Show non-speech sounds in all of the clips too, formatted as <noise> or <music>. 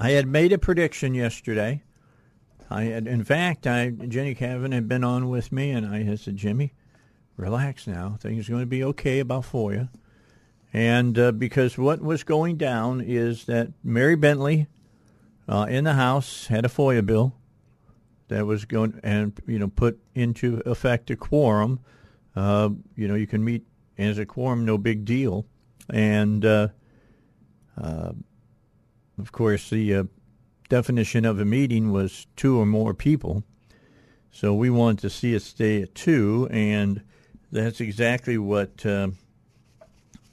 I had made a prediction yesterday. I had, in fact, I Jenny Cavin had been on with me, and I had said, Jimmy, relax now. Things are going to be okay about FOIA. And uh, because what was going down is that Mary Bentley uh, in the House had a FOIA bill that was going and you know put into effect a quorum. Uh, you know, you can meet as a quorum, no big deal. And uh, uh, of course, the uh, definition of a meeting was two or more people. So we wanted to see it stay at two, and that's exactly what uh,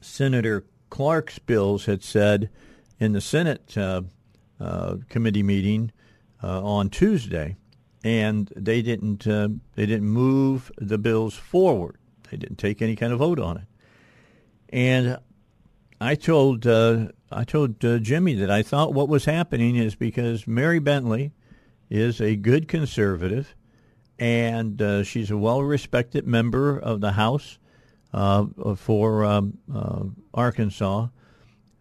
Senator Clark's bills had said in the Senate uh, uh, committee meeting uh, on Tuesday, and they didn't uh, they didn't move the bills forward. They didn't take any kind of vote on it, and I told uh, I told uh, Jimmy that I thought what was happening is because Mary Bentley is a good conservative, and uh, she's a well-respected member of the House uh, for um, uh, Arkansas.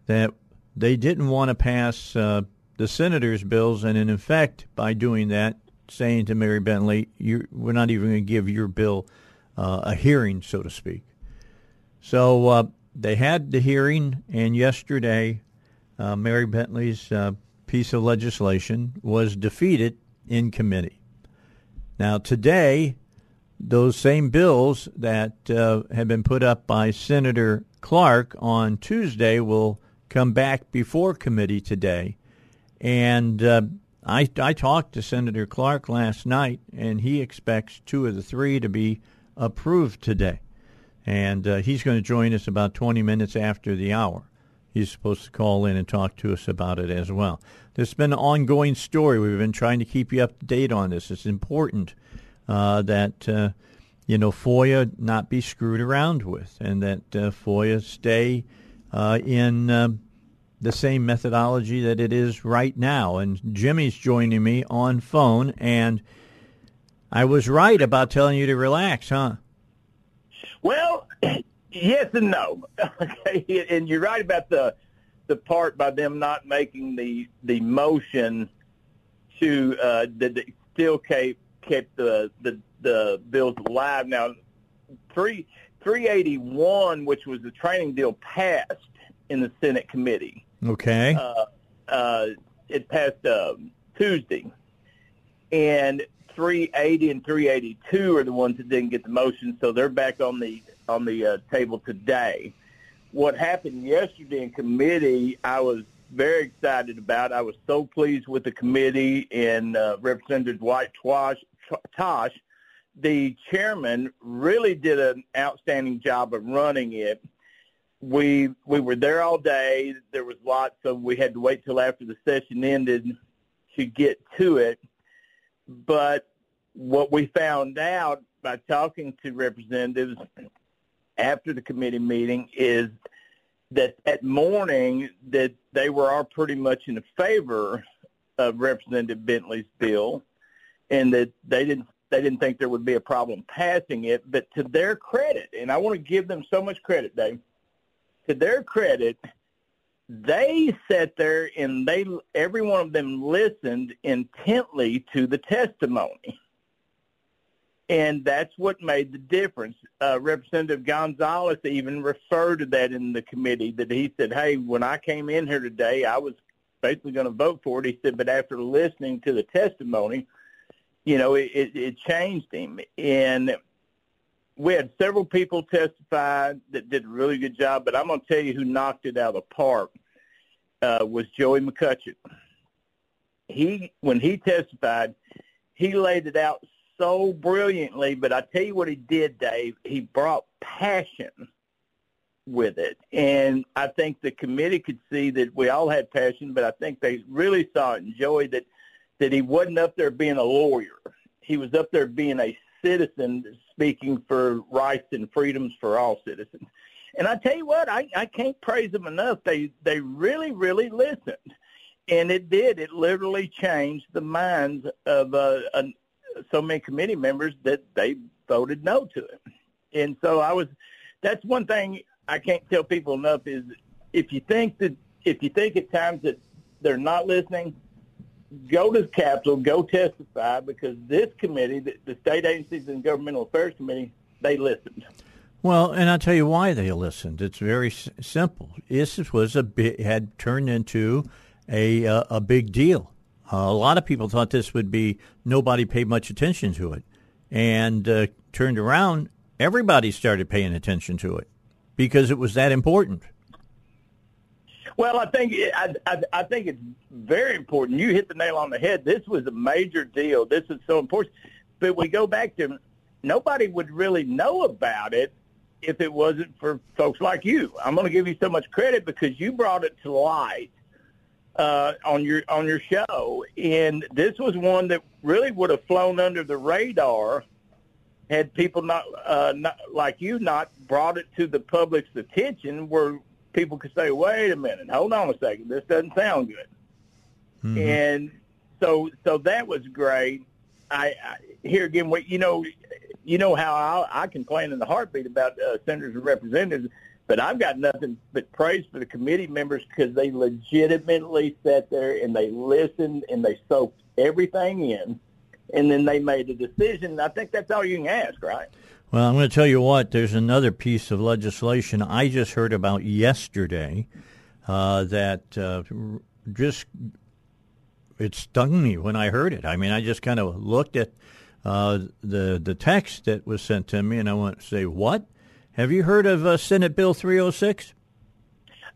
That they didn't want to pass uh, the senators' bills, and in effect, by doing that, saying to Mary Bentley, "We're not even going to give your bill a hearing, so to speak." So they had the hearing, and yesterday, uh, Mary Bentley's uh, piece of legislation was defeated in committee. Now, today, those same bills that uh, have been put up by Senator Clark on Tuesday will come back before committee today. And uh, I, I talked to Senator Clark last night, and he expects two of the three to be approved today and uh, he's going to join us about 20 minutes after the hour. He's supposed to call in and talk to us about it as well. This has been an ongoing story. We've been trying to keep you up to date on this. It's important uh, that uh, you know FOIA not be screwed around with, and that uh, FOIA stay uh, in um, the same methodology that it is right now. And Jimmy's joining me on phone, and I was right about telling you to relax, huh? Well, <clears throat> yes and no. <laughs> Okay, and you're right about the the part by them not making the the motion to uh, that still kept kept the the the bills alive. Now, three three eighty one, which was the training deal, passed in the Senate committee. Okay. Uh, uh, it passed uh, Tuesday, and 380 and 382 are the ones that didn't get the motion, so they're back on the on the uh, table today. What happened yesterday in committee, I was very excited about. I was so pleased with the committee and uh, Representative Dwight Tosh, Tosh. The chairman really did an outstanding job of running it. We we were there all day. There was lots of. We had to wait till after the session ended to get to it but what we found out by talking to representatives after the committee meeting is that that morning that they were all pretty much in favor of Representative Bentley's bill, and that they didn't they didn't think there would be a problem passing it. But to their credit, and I want to give them so much credit, Dave. To their credit, they sat there and they every one of them listened intently to the testimony. And that's what made the difference. Uh, representative gonzalez even referred to that in the committee that he said hey when i came in here today i was basically going to vote for it. He said but after listening to the testimony you know it, it, it changed him. And we had several people testify that did a really good job, but I'm going to tell you who knocked it out of the park uh, was Joey McCutchen. He, when he testified, he laid it out so brilliantly. But I tell you what he did, Dave. He brought passion with it. And I think the committee could see that we all had passion, but I think they really saw it in Joey that that he wasn't up there being a lawyer. He was up there being a citizen speaking for rights and freedoms for all citizens. And I tell you what, I, I can't praise them enough. They they really, really listened. And it did. It literally changed the minds of uh, uh, so many committee members that they voted no to it. And so I was, that's one thing I can't tell people enough is if you think that, if you think at times that they're not listening, go to the Capitol, go testify because this committee, the, the State Agencies and Governmental Affairs Committee, they listened. Well, and I'll tell you why they listened. It's very s- simple. This was a bit, had turned into a uh, a big deal. Uh, a lot of people thought this would be nobody paid much attention to it, and uh, turned around. Everybody started paying attention to it because it was that important. Well, I think I, I, I think it's very important. You hit the nail on the head. This was a major deal. This is so important. But we go back to nobody would really know about it if it wasn't for folks like you. I'm going to give you so much credit because you brought it to light uh, on your on your show, and this was one that really would have flown under the radar had people not, uh, not like you not brought it to the public's attention, where people could say, "Wait a minute, hold on a second, this doesn't sound good," mm-hmm. and so so that was great. I, I here again, what you know, you know how I, I complain in the heartbeat about uh, senators and representatives, but I've got nothing but praise for the committee members because they legitimately sat there and they listened and they soaked everything in, and then they made a decision. I think that's all you can ask, right? Well, I'm going to tell you what. There's another piece of legislation I just heard about yesterday uh, that uh, just it stung me when I heard it. I mean, I just kind of looked at uh, the the text that was sent to me, and I want to say, "What? Have you heard of uh, Senate Bill 306?"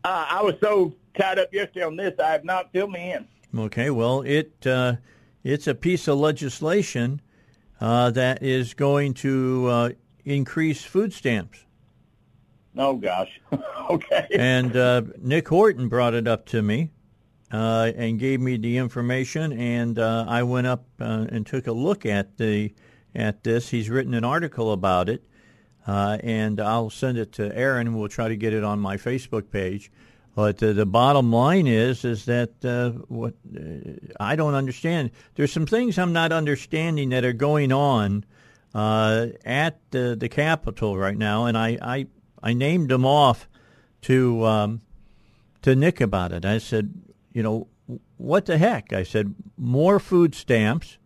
Uh, I was so tied up yesterday on this, I have not filled me in. Okay, well, it uh, it's a piece of legislation that is going to uh, increase food stamps. Oh gosh, <laughs> okay. And Nick Horton brought it up to me. Uh, and gave me the information, and uh, I went up uh, and took a look at the at this. He's written an article about it, uh, and I'll send it to Aaron. We'll try to get it on my Facebook page. But the bottom line is is that uh, what I don't understand. There's some things I'm not understanding that are going on at the, the Capitol right now, and I, I I named them off to um, to Nick about it. I said, you know, what the heck? I said, more food stamps,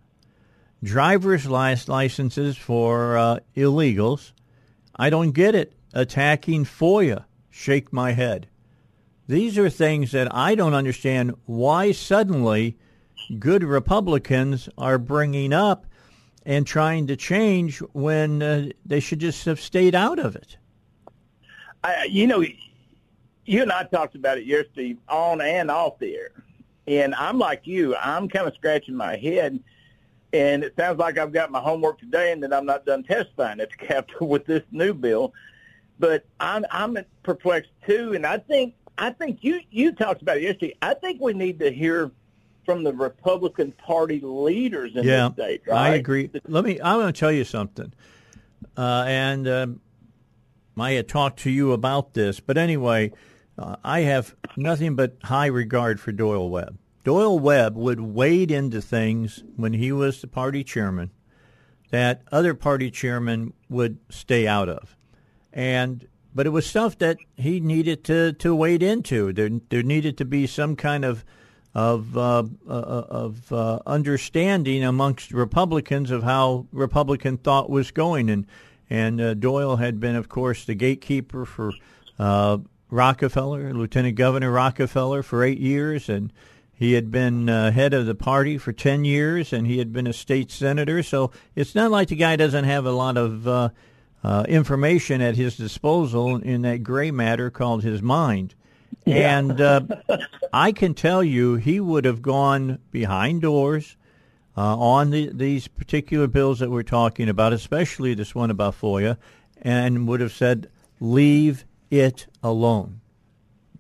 driver's licenses for uh, illegals. I don't get it. Attacking FOIA. Shake my head. These are things that I don't understand why suddenly good Republicans are bringing up and trying to change when uh, they should just have stayed out of it. I, you know, you and I talked about it yesterday on and off the air. And I'm like you, I'm kind of scratching my head. And it sounds like I've got my homework today and that I'm not done testifying at the <laughs> Capitol with this new bill. But I'm, I'm perplexed too. And I think, I think you, you talked about it yesterday. I think we need to hear from the Republican Party leaders in yeah, the state. Right? I agree. Let me, I'm going to tell you something. Uh, and um, I had talked to you about this. But anyway, uh, I have nothing but high regard for Doyle Webb. Doyle Webb would wade into things when he was the party chairman that other party chairmen would stay out of. And but it was stuff that he needed to, to wade into. There there needed to be some kind of of uh, uh, of uh, understanding amongst Republicans of how Republican thought was going, and and uh, Doyle had been, of course, the gatekeeper for uh, Rockefeller, Lieutenant Governor Rockefeller, for eight years, and he had been uh, head of the party for 10 years, and he had been a state senator. So it's not like the guy doesn't have a lot of uh, information at his disposal in that gray matter called his mind. Yeah. And uh, I can tell you, he would have gone behind doors uh, on the, these particular bills that we're talking about, especially this one about FOIA, and would have said, leave it alone.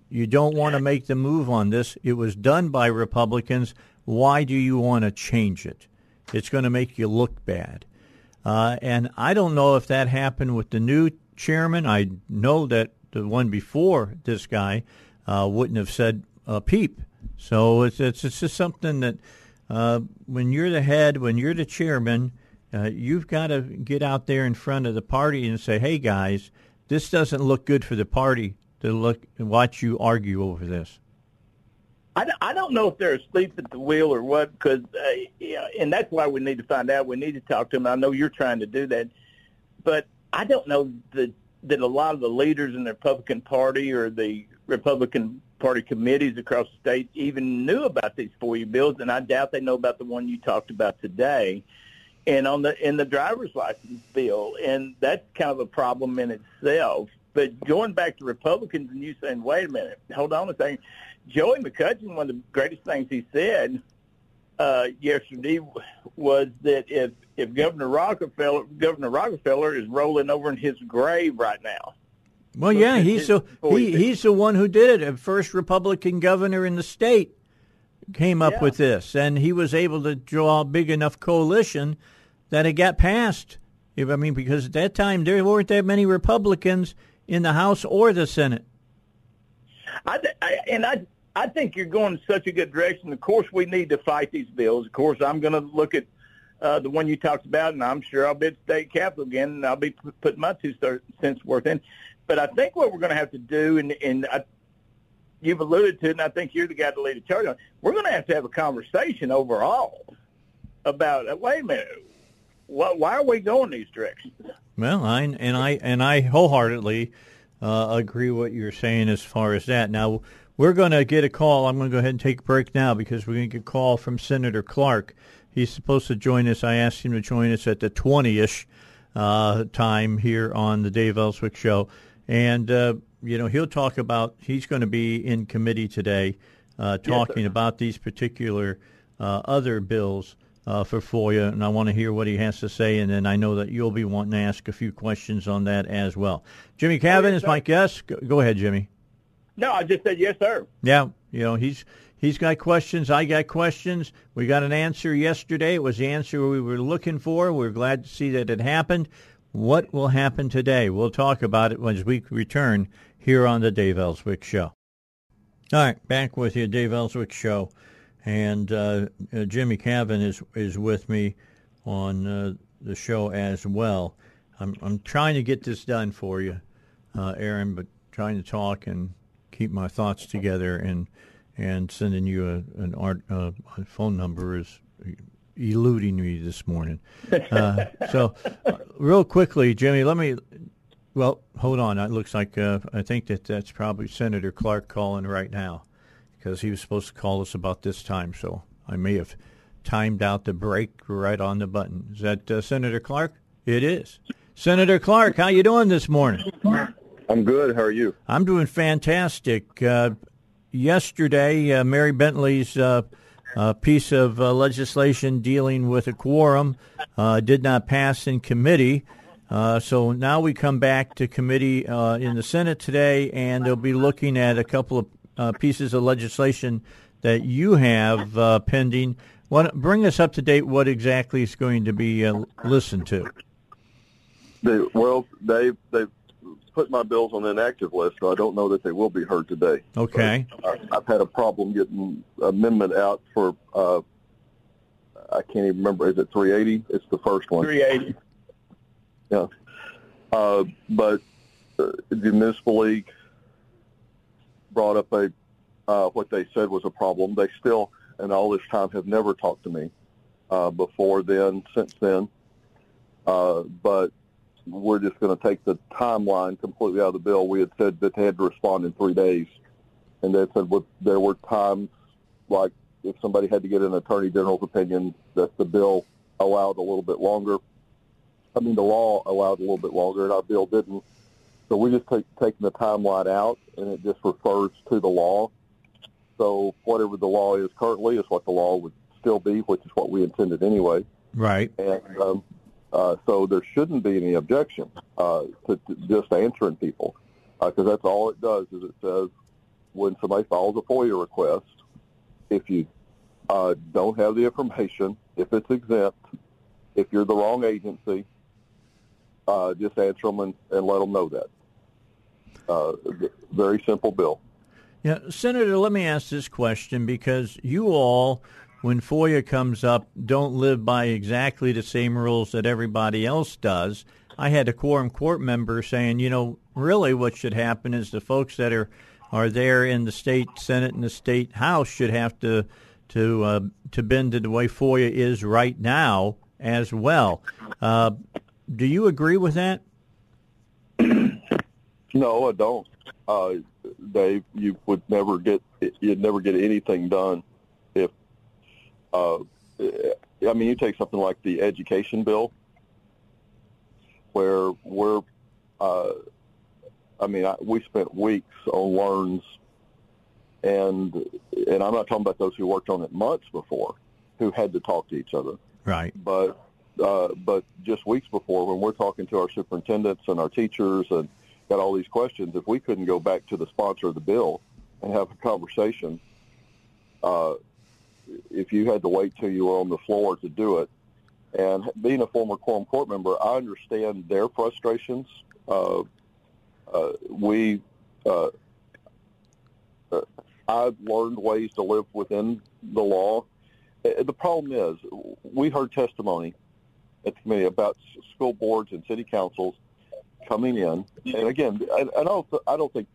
You don't want to make the move on this. It was done by Republicans. Why do you want to change it? It's going to make you look bad. Uh, and I don't know if that happened with the new chairman. I know that the one before this guy uh, wouldn't have said a peep. So it's, it's, it's just something that uh, when you're the head, when you're the chairman, uh, you've got to get out there in front of the party and say, hey, guys, this doesn't look good for the party to look watch you argue over this. I, I don't know if they're asleep at the wheel or what, because uh, yeah, and that's why we need to find out. We need to talk to them. I know you're trying to do that, but I don't know that that a lot of the leaders in the Republican Party or the Republican Party committees across the state even knew about these FOIA bills, and I doubt they know about the one you talked about today. And on the in the driver's license bill, and that's kind of a problem in itself. But going back to Republicans and you saying, wait a minute, hold on a second. Joey McCutchen, one of the greatest things he said uh, yesterday was that if if Governor Rockefeller Governor Rockefeller is rolling over in his grave right now. Well, yeah, he's the he, he's the one who did it. The first Republican governor in the state came up yeah. with this, and he was able to draw a big enough coalition that it got passed. I mean, because at that time there weren't that many Republicans in the House or the Senate. I, I and I I think you're going in such a good direction. Of course, we need to fight these bills. Of course, I'm going to look at uh, the one you talked about, and I'm sure I'll be at state capitol again, and I'll be p- putting my two cents worth in. But I think what we're going to have to do, and, and I, you've alluded to it, and I think you're the guy to lead the charge on. We're going to have to have a conversation overall about. Uh, wait a minute, why, why are we going these directions? Well, I and I and I wholeheartedly uh, agree what you're saying as far as that. Now we're going to get a call. I'm going to go ahead and take a break now because we're going to get a call from Senator Clark. He's supposed to join us. I asked him to join us at the 20ish uh, time here on the Dave Elswick Show. And, uh, you know, he'll talk about, he's going to be in committee today uh, talking yes, about these particular uh, other bills uh, for FOIA, and I want to hear what he has to say, and then I know that you'll be wanting to ask a few questions on that as well. Jimmy Cavin is my guest. Go ahead, Jimmy. No, I just said yes, sir. Yeah, you know he's he's got questions. I got questions. We got an answer yesterday. It was the answer we were looking for. We're glad to see that it happened. What will happen today? We'll talk about it as we return here on the Dave Elswick Show. All right, back with you, Dave Elswick Show, and uh, uh, Jimmy Cavin is is with me on uh, the show as well. I'm I'm trying to get this done for you, uh, Aaron, but trying to talk and keep my thoughts together and and sending you a, an art uh, phone number is eluding me this morning. Uh, <laughs> so, uh, real quickly, Jimmy, let me. Well, hold on. It looks like uh, I think that that's probably Senator Clark calling right now because he was supposed to call us about this time. So I may have timed out the break right on the button. Is that uh, Senator Clark? It is. Senator Clark, how you doing this morning? I'm good. How are you? I'm doing fantastic. Uh, yesterday, uh, Mary Bentley's uh, uh piece of uh, legislation dealing with a quorum uh, did not pass in committee. so now we come back to committee in the Senate today, and they'll be looking at a couple of pieces of legislation that you have pending. What, bring us up to date. What exactly is going to be listened to? They, well, they they put my bills on the inactive list, so I don't know that they will be heard today. Okay. I, I've had a problem getting amendment out for. Uh, I can't even remember. Is it 380? It's the first one. 380. Yeah. Uh, but uh, the municipal league brought up a uh, what they said was a problem. They still, and all this time, have never talked to me uh, before then, since then. Uh, but we're just going to take the timeline completely out of the bill. We had said that they had to respond in three days, and they said what, there were times like if somebody had to get an attorney general's opinion that the bill allowed a little bit longer. I mean, the law allowed a little bit longer, and our bill didn't. So we just take taking the timeline out, and it just refers to the law. So whatever the law is currently is what the law would still be, which is what we intended anyway. Right. And um, uh, so there shouldn't be any objection uh, to, to just answering people. because that's all it does is it says when somebody files a FOIA request, if you uh, don't have the information, if it's exempt, if you're the wrong agency, uh, just answer them and, and let them know that. Uh, very simple bill. Yeah, Senator, let me ask this question because you all, when FOIA comes up, don't live by exactly the same rules that everybody else does. I had a quorum court member saying, you know, really what should happen is the folks that are are there in the state senate and the state house should have to to uh, to bend to the way FOIA is right now as well. Uh, do you agree with that? <clears throat> No, I don't. Uh, Dave, you would never get you'd never get anything done. Uh, I mean, you take something like the education bill, where we're. Uh, I mean, I, we spent weeks on LEARNs, and and I'm not talking about those who worked on it months before, who had to talk to each other. Right. But uh, but just weeks before, when we're talking to our superintendents and our teachers and got all these questions, if we couldn't go back to the sponsor of the bill and have a conversation, uh, if you had to wait till you were on the floor to do it, and being a former quorum court member, I understand their frustrations. Uh, uh, we, uh, uh I've learned ways to live within the law. Uh, the problem is, we heard testimony at the committee about school boards and city councils coming in, and again, I, I don't, I don't think,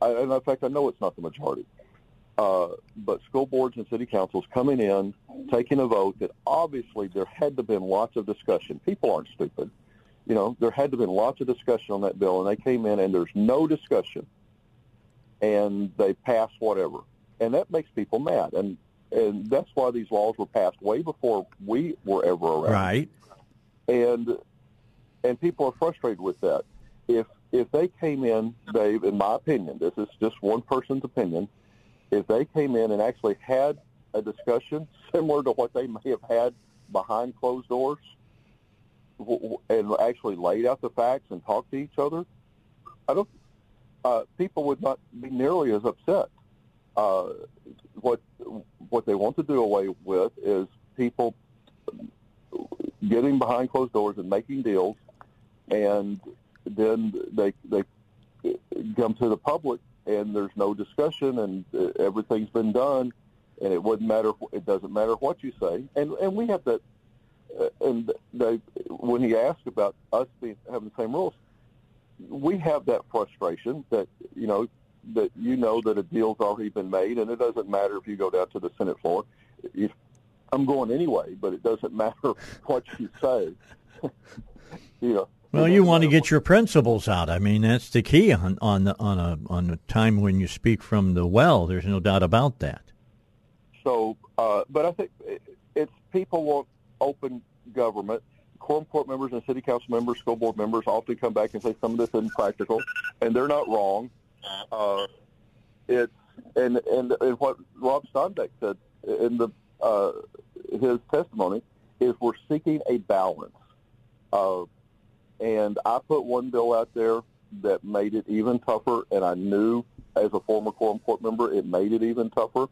I, and in fact, I know it's not the majority, uh, but school boards and city councils coming in, taking a vote that obviously there had to have been lots of discussion. People aren't stupid. You know, there had to have been lots of discussion on that bill, and they came in and there's no discussion, and they pass whatever, and that makes people mad, and and that's why these laws were passed way before we were ever around. Right. And and people are frustrated with that. If if they came in, Dave, in my opinion, this is just one person's opinion, if they came in and actually had a discussion <laughs> similar to what they may have had behind closed doors and actually laid out the facts and talked to each other, I don't. Uh, people would not be nearly as upset. Uh, what what they want to do away with is people getting behind closed doors and making deals, and then they they come to the public and there's no discussion and uh, everything's been done, and it wouldn't matter. It doesn't matter what you say, and and we have that. Uh, and they, when he asked about us being having the same rules, we have that frustration that you know that you know that a deal's already been made, and it doesn't matter if you go down to the Senate floor. If, I'm going anyway, but it doesn't <laughs> matter what you say. <laughs> you know. Well, you want to get your principles out. I mean, that's the key on on on a on a time when you speak from the well. There's no doubt about that. So, uh, but I think it's people want open government. Quorum court members and city council members, school board members often come back and say some of this isn't practical, and they're not wrong. Uh, it's and, and and what Rob Steinbuch said in the uh, his testimony is we're seeking a balance. Uh, and I put one bill out there that made it even tougher, and I knew as a former quorum court member it made it even tougher.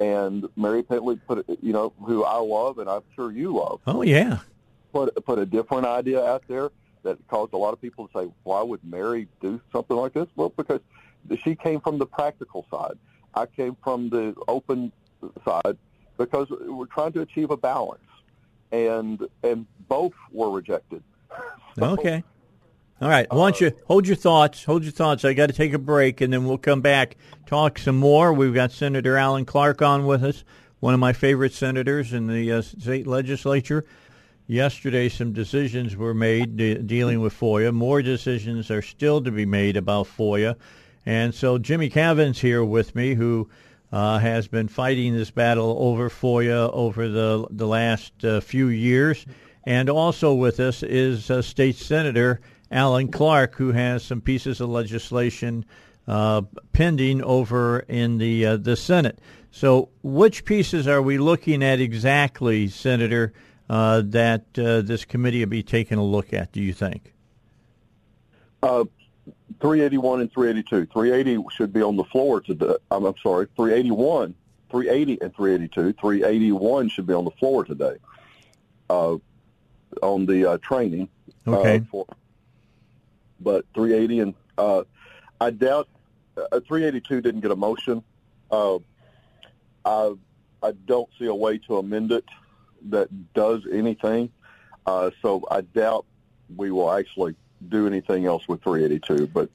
And Mary Bentley put, it, you know, who I love and I'm sure you love. Oh yeah, put put a different idea out there that caused a lot of people to say, why would Mary do something like this? Well, because she came from the practical side. I came from the open side because we're trying to achieve a balance, and and both were rejected. Okay. All right. Why don't you hold your thoughts? Hold your thoughts. I got to take a break, and then we'll come back talk some more. We've got Senator Alan Clark on with us, one of my favorite senators in the uh, state legislature. Yesterday, some decisions were made de- dealing with FOIA. More decisions are still to be made about FOIA. And so Jimmy Cavin's here with me, who uh, has been fighting this battle over FOIA over the the last uh, few years, and also with us is uh, State Senator Alan Clark, who has some pieces of legislation uh, pending over in the uh, the Senate. So, which pieces are we looking at exactly, Senator? Uh, that this committee will be taking a look at. Do you think? 381 and 382. 380 should be on the floor today. I'm, I'm sorry, 381, 380 and 382. 381 should be on the floor today uh, on the uh, training. Okay. Uh, for, but 380 and uh, I doubt uh, 382 didn't get a motion. Uh, I I don't see a way to amend it that does anything. Uh, so I doubt we will actually do anything else with 382. But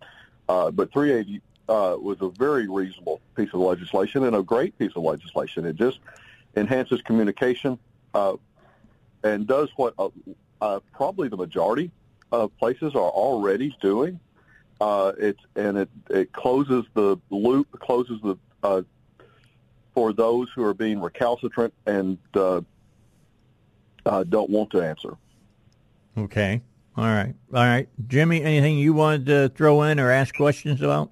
uh, but 380 uh, was a very reasonable piece of legislation and a great piece of legislation. It just enhances communication uh, and does what uh, uh, probably the majority of places are already doing. Uh, it's and it it closes the loop, closes the uh, for those who are being recalcitrant and uh, uh, don't want to answer. Okay. All right. All right. Jimmy, anything you wanted to throw in or ask questions about?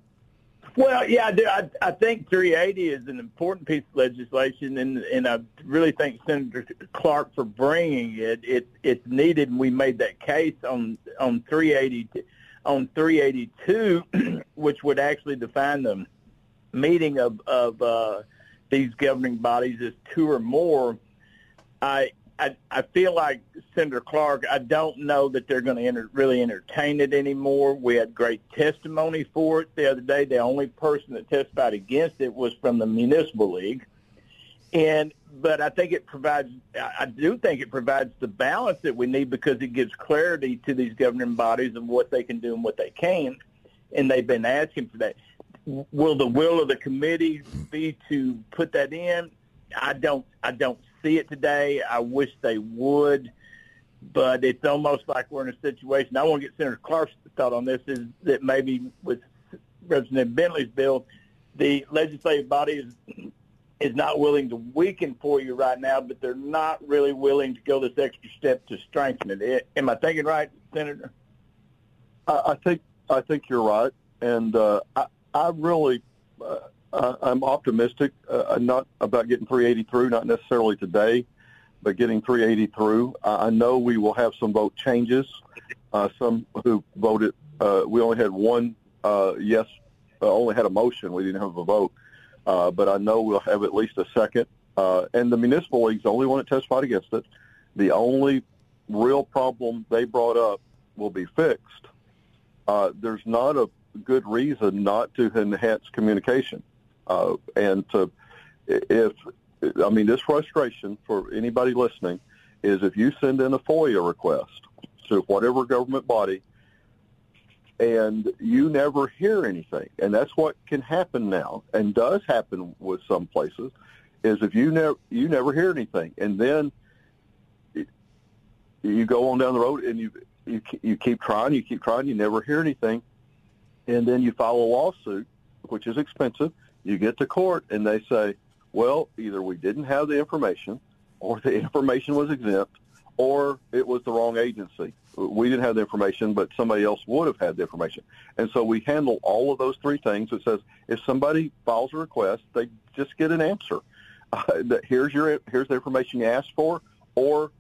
Well, yeah, I do. I, I think 380 is an important piece of legislation, and and I really thank Senator Clark for bringing it. It it's needed, and we made that case on on 380 on 382, <clears throat> which would actually define the meeting of of uh, these governing bodies as two or more. I I, I feel like Senator Clark. I don't know that they're going to enter, really entertain it anymore. We had great testimony for it the other day. The only person that testified against it was from the municipal league, and but I think it provides. I do think it provides the balance that we need because it gives clarity to these governing bodies of what they can do and what they can't, and they've been asking for that. Will the will of the committee be to put that in? I don't. I don't see it today. I wish they would, but it's almost like we're in a situation. I want to get Senator Clark's thought on this. Is that maybe with Representative Bentley's bill, the legislative body is is not willing to weaken for you right now, but they're not really willing to go this extra step to strengthen it. Am I thinking right, Senator? I, I think I think you're right, and uh, I, I really uh, uh, I'm optimistic, uh, not about getting 380 through, not necessarily today, but getting 380 through. I know we will have some vote changes. Uh, some who voted, uh, we only had one uh, yes, uh, only had a motion. We didn't have a vote, uh, but I know we'll have at least a second. Uh, and the municipal league's the only one that testified against it. The only real problem they brought up will be fixed. Uh, there's not a good reason not to enhance communication. Uh, and to, if, I mean, this frustration for anybody listening is if you send in a FOIA request to whatever government body and you never hear anything, and that's what can happen now and does happen with some places, is if you never you never hear anything, and then you go on down the road and you you you keep trying, you keep trying, you never hear anything, and then you file a lawsuit, which is expensive, you get to court and they say, well, either we didn't have the information or the <laughs> information was exempt or it was the wrong agency. We didn't have the information, but somebody else would have had the information. And so we handle all of those three things. It says if somebody files a request, they just get an answer. Uh, that here's your here's the information you asked for, or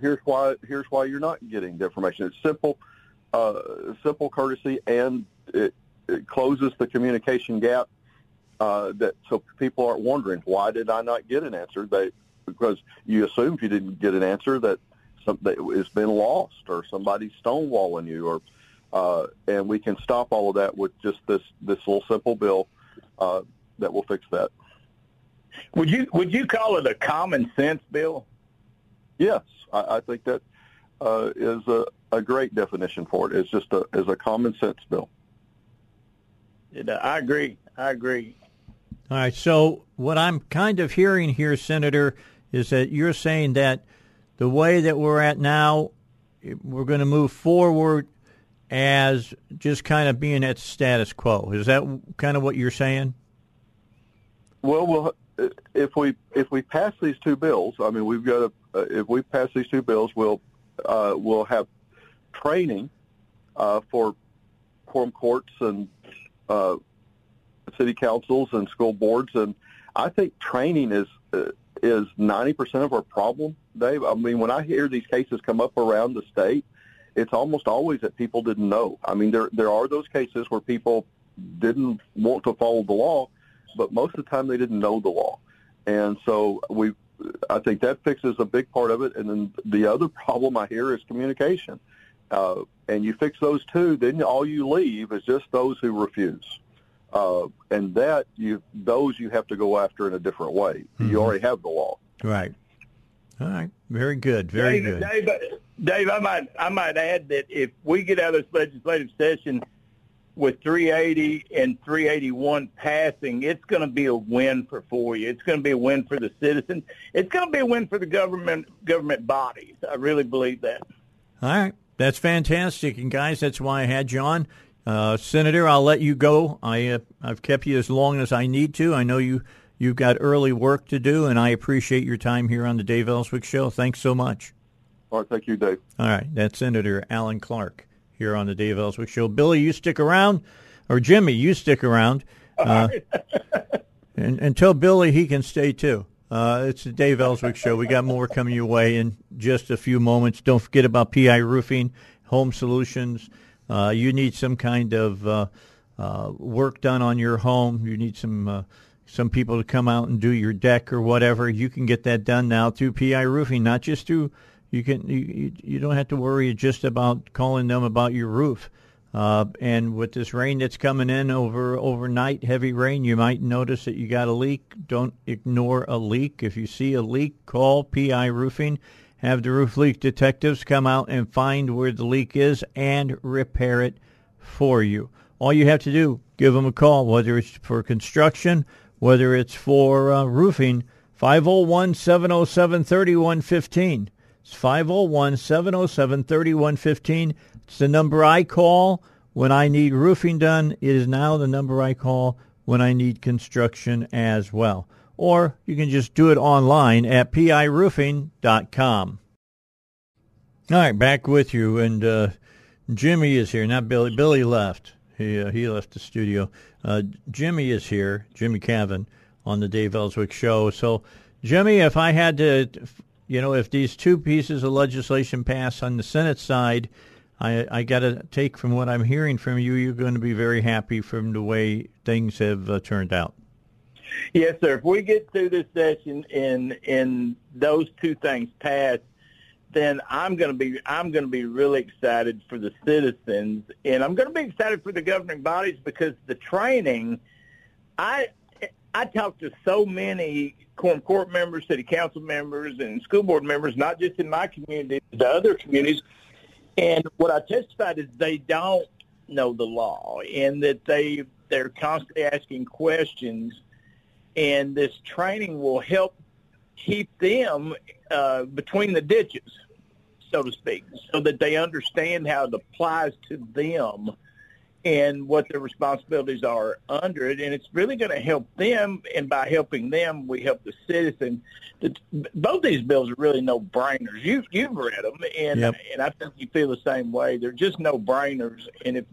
here's why here's why you're not getting the information. It's simple, uh, simple courtesy, and it it closes the communication gap uh, that so people aren't wondering why did I not get an answer? They because you assume if you didn't get an answer that something has been lost or somebody's stonewalling you or uh, and we can stop all of that with just this this little simple bill uh, that will fix that. Would you would you call it a common sense bill? Yes, I, I think that uh, is a, a great definition for it. It's just a is a common sense bill. I agree. I agree. All right. So what I'm kind of hearing here, Senator, is that you're saying that the way that we're at now, we're going to move forward as just kind of being at status quo. Is that kind of what you're saying? Well, well, if we if we pass these two bills, I mean, we've got to. Uh, if we pass these two bills, we'll uh, we'll have training uh, for quorum courts and uh, city councils and school boards, and I think training is uh, is ninety percent of our problem, Dave. I mean, when I hear these cases come up around the state, it's almost always that people didn't know. I mean, there there are those cases where people didn't want to follow the law, but most of the time they didn't know the law, and so we. I think that fixes a big part of it, and then the other <laughs> problem I hear is communication. Uh, and you fix those two, then all you leave is just those who refuse. Uh, and that you those you have to go after in a different way. Mm-hmm. You already have the law. Right. All right. Very good. Very Dave, good. Dave, Dave, I might I might add that if we get out of this legislative session with 380 and 381 passing, it's going to be a win for FOIA. It's going to be a win for the citizens. It's going to be a win for the government government bodies. I really believe that. All right. That's fantastic. And guys, that's why I had you on. Uh, Senator, I'll let you go. I uh, I've kept you as long as I need to. I know you you've got early work to do, and I appreciate your time here on the Dave Elswick Show. Thanks so much. All right, thank you, Dave. All right, that's Senator Alan Clark here on the Dave Elswick Show. Billy, you stick around, or Jimmy, you stick around, uh, <laughs> and, and tell Billy he can stay too. Uh, it's the Dave Elswick Show. We got more coming your way in just a few moments. Don't forget about PI Roofing, Home Solutions. Uh, you need some kind of uh, uh, work done on your home. You need some uh, some people to come out and do your deck or whatever. You can get that done now through PI Roofing, not just through. You can you, you don't have to worry just about calling them about your roof. Uh, and with this rain that's coming in over overnight, heavy rain, you might notice that you got a leak. Don't ignore a leak. If you see a leak, call PI Roofing. Have the roof leak detectives come out and find where the leak is and repair it for you. All you have to do, give them a call, whether it's for construction, whether it's for uh, roofing. 501 707 3115. It's 501 707 3115. It's the number I call when I need roofing done. It is now the number I call when I need construction as well. Or you can just do it online at piroofing.com. All right, back with you. And uh, Jimmy is here, not Billy. Billy left. He, uh, he left the studio. Uh, Jimmy is here, Jimmy Cavin, on the Dave Elswick Show. So, Jimmy, if I had to, you know, if these two pieces of legislation pass on the Senate side, I, I got to take from what I'm hearing from you, you're going to be very happy from the way things have uh, turned out. Yes, sir. If we get through this session and and those two things pass, then I'm going to be I'm going to be really excited for the citizens, and I'm going to be excited for the governing bodies because the training. I I talked to so many quorum court members, city council members, and school board members, not just in my community, the other communities and what I testified is they don't know the law and that they they're constantly asking questions. And this training will help keep them uh, between the ditches, so to speak, so that they understand how it applies to them and what their responsibilities are under it. And it's really going to help them. And by helping them, we help the citizen. Both these bills are really no brainers. You, you've read them, and, yep. and I think you feel the same way. They're just no brainers. And if,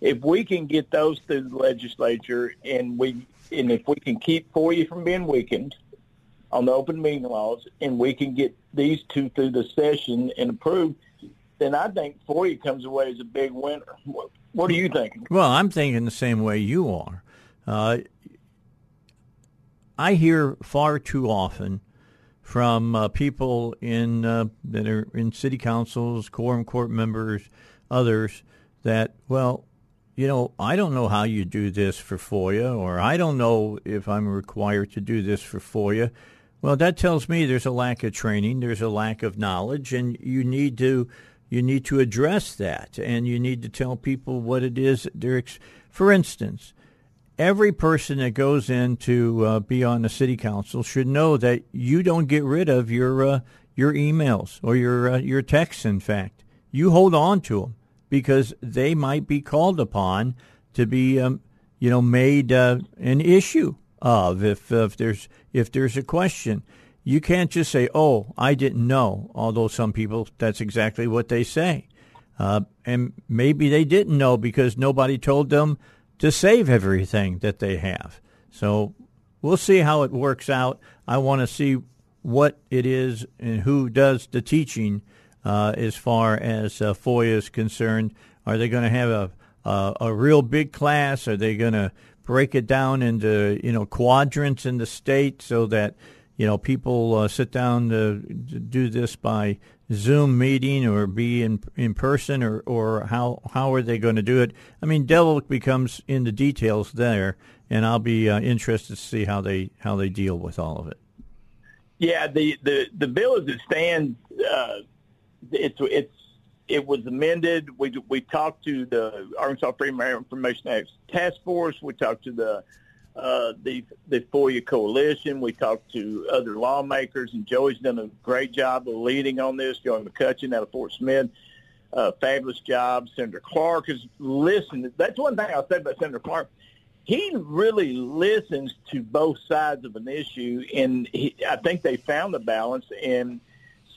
if we can get those through the legislature and we, and if we can keep FOIA from being weakened on the open meeting laws and we can get these two through the session and approved, then I think FOIA comes away as a big winner. What are you thinking? Well, I'm thinking the same way you are. Uh, I hear far too often from uh, people in uh, that are in city councils, quorum court members, others that well, you know, I don't know how you do this for FOIA, or I don't know if I'm required to do this for FOIA. Well, that tells me there's a lack of training, there's a lack of knowledge, and you need to you need to address that and you need to tell people what it is they're ex- for instance every person that goes in to uh, be on the city council should know that you don't get rid of your uh, your emails or your uh, your texts in fact. You hold on to them because they might be called upon to be um, you know made uh, an issue of if if there's if there's a question you can't just say, "Oh, I didn't know." Although some people, that's exactly what they say, uh, and maybe they didn't know because nobody told them to save everything that they have. So we'll see how it works out. I want to see what it is and who does the teaching uh, as far as uh, FOIA is concerned? Are they going to have a, a a real big class? Are they going to break it down into you know quadrants in the state so that you know people uh, sit down to, to do this by Zoom meeting or be in in person or or how how are they going to do it? I mean, devil becomes in the details there, and I'll be uh, interested to see how they how they deal with all of it. Yeah, the the the bill as it stands, uh, it's it's it was amended. We we talked to the Arkansas Freedom of Information Act Task Force. We talked to the uh, the the FOIA Coalition. We talked to other lawmakers, and Joey's done a great job of leading on this. Joey McCutchen out of Fort Smith, uh, fabulous job. Senator Clark has listened. That's one thing I'll say about Senator Clark. He really listens to both sides of an issue, and he, I think they found the balance. And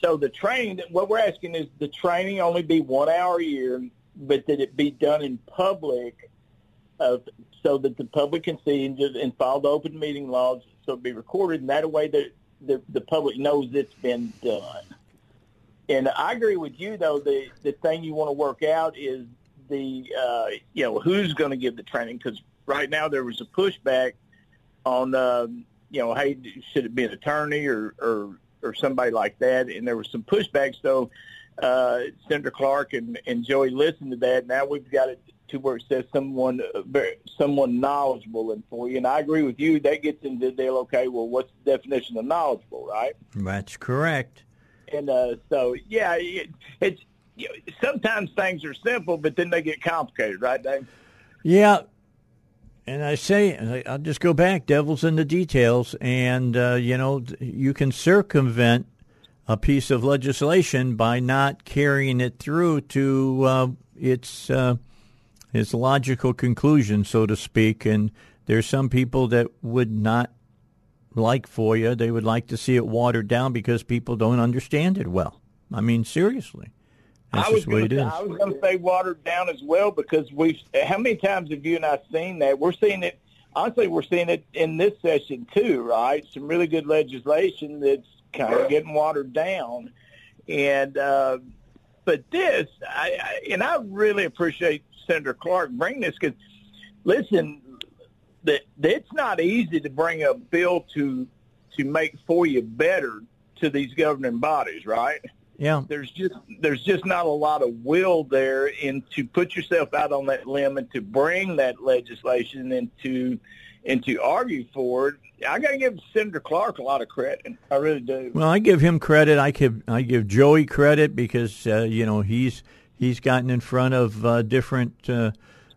so the training, what we're asking is the training only be one hour a year, but that it be done in public of so that the public can see and just and follow the open meeting laws so it be recorded and that way the, the the public knows it's been done. And I agree with you though the the thing you want to work out is the uh, you know who's going to give the training because right now there was a pushback on um, you know hey should it be an attorney or or or somebody like that and there was some pushback so uh, Senator Clark and, and Joey listened to that. Now we've got it to where it says someone uh, someone knowledgeable in FOIA. And I agree with you. That gets into the deal. Okay, well, what's the definition of knowledgeable, right? That's correct. And uh, so, yeah, it, it's you know, sometimes things are simple, but then they get complicated, right, Dave? Yeah. And I say, I'll just go back. Devil's in the details, and uh, you know, you can circumvent a piece of legislation by not carrying it through to uh, its uh, its logical conclusion, so to speak. And there's some people that would not like FOIA; they would like to see it watered down because people don't understand it well. I mean, seriously. That's I was going to I was going to say watered down as well because we've. How many times have you and I seen that? We're seeing it. Honestly, we're seeing it in this session too, right? Some really good legislation that's kind of getting watered down, and uh, but this, I, I and I really appreciate Senator Clark bring this because listen, that it's not easy to bring a bill to to make FOIA better to these governing bodies, right? Yeah. There's just there's just not a lot of will there in to put yourself out on that limb and to bring that legislation and to and to argue for it. I got to give Senator Clark a lot of credit. I really do. Well, I give him credit. I give I give Joey credit because uh, you know he's he's gotten in front of uh, different uh,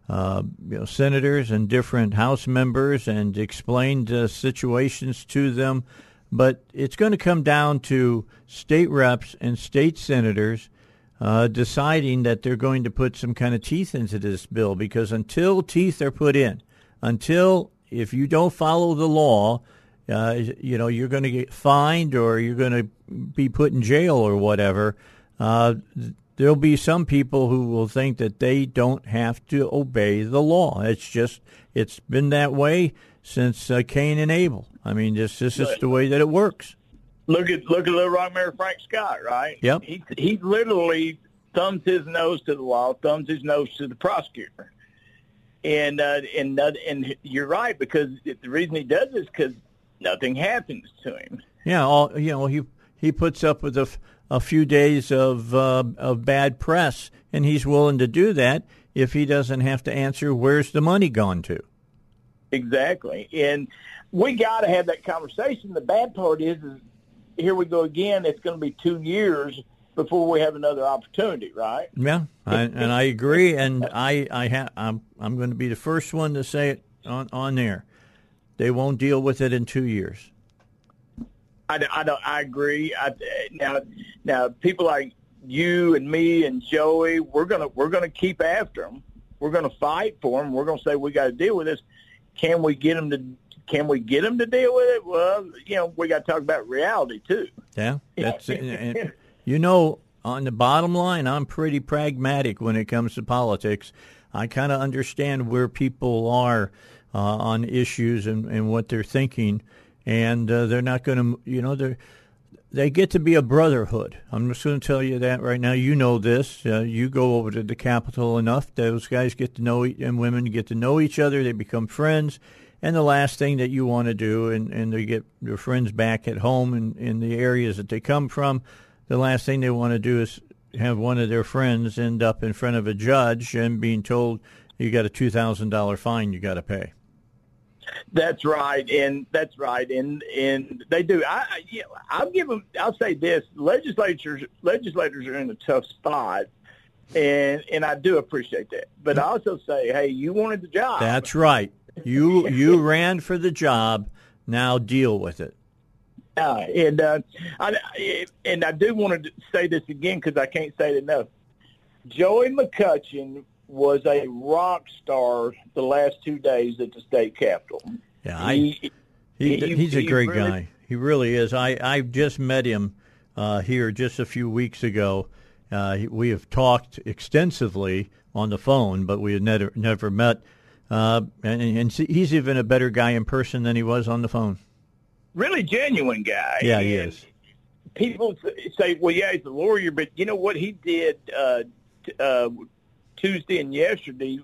uh, you know, senators and different House members and explained uh, situations to them. But it's going to come down to state reps and state senators uh, deciding that they're going to put some kind of teeth into this bill because until teeth are put in, until if you don't follow the law, uh, you know you're going to get fined or you're going to be put in jail or whatever. Uh, there'll be some people who will think that they don't have to obey the law. It's just it's been that way since uh, Cain and Abel. I mean, this this is the way that it works. Look at look at Little Rock Mayor Frank Scott, right? Yep. He he literally thumbs his nose to the law, thumbs his nose to the prosecutor, and uh, and uh, and you're right because the reason he does is because nothing happens to him. Yeah, all you know he he puts up with a a few days of uh, of bad press, and he's willing to do that if he doesn't have to answer where's the money gone to. Exactly, and we got to have that conversation. The bad part is, is here we go again. It's going to be two years before we have another opportunity, right? Yeah, I, and I agree. And I, I ha- I'm, I'm going to be the first one to say it on, on there. They won't deal with it in two years. I, I don't. I agree. I, now, now, people like you and me and Joey, we're gonna we're gonna keep after them. We're gonna fight for them. We're gonna say we got to deal with this. Can we get them to? Can we get them to deal with it? Well, you know, we got to talk about reality too. Yeah, that's you know. On the bottom line, I'm pretty pragmatic when it comes to politics. I kind of understand where people are uh, on issues and, and what they're thinking and uh, they're not going to, you know, they're they get to be a brotherhood. I'm just going to tell you that right now. You know this. Uh, you go over to the Capitol enough; those guys get to know and women get to know each other. They become friends, and the last thing that you want to do, and, and they get their friends back at home in, in the areas that they come from. The last thing they want to do is have one of their friends end up in front of a judge and being told you got a two thousand dollar fine you got to pay. That's right, and that's right, and and they do. I, you know, I'll give them. I'll say this: legislators legislators are in a tough spot, and and I do appreciate that. But I also say, hey, you wanted the job. That's right. You you <laughs> ran for the job. Now deal with it. Uh, and uh, I and I do want to say this again because I can't say it enough. Joey McCutchen was a rock star the last two days at the state capitol. Yeah, I, he, he, he he's a great really, guy. He really is. I I just met him uh, here just a few weeks ago. Uh, we have talked extensively on the phone, but we had never never met. Uh, and, and he's even a better guy in person than he was on the phone. Really genuine guy. Yeah, he and is. People say, "Well, yeah, he's a lawyer," but you know what he did uh, uh, Tuesday and yesterday,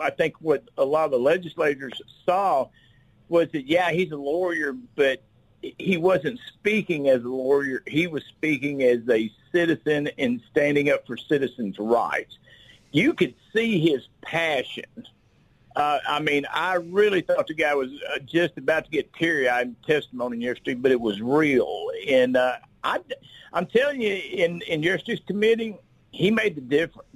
I think what a lot of the legislators saw was that yeah, he's a lawyer, but he wasn't speaking as a lawyer. He was speaking as a citizen and standing up for citizens' rights. You could see his passion. Uh, I mean, I really thought the guy was uh, just about to get teary-eyed in testimony yesterday, but it was real. And uh, I, I'm telling you, in in yesterday's committee, he made the difference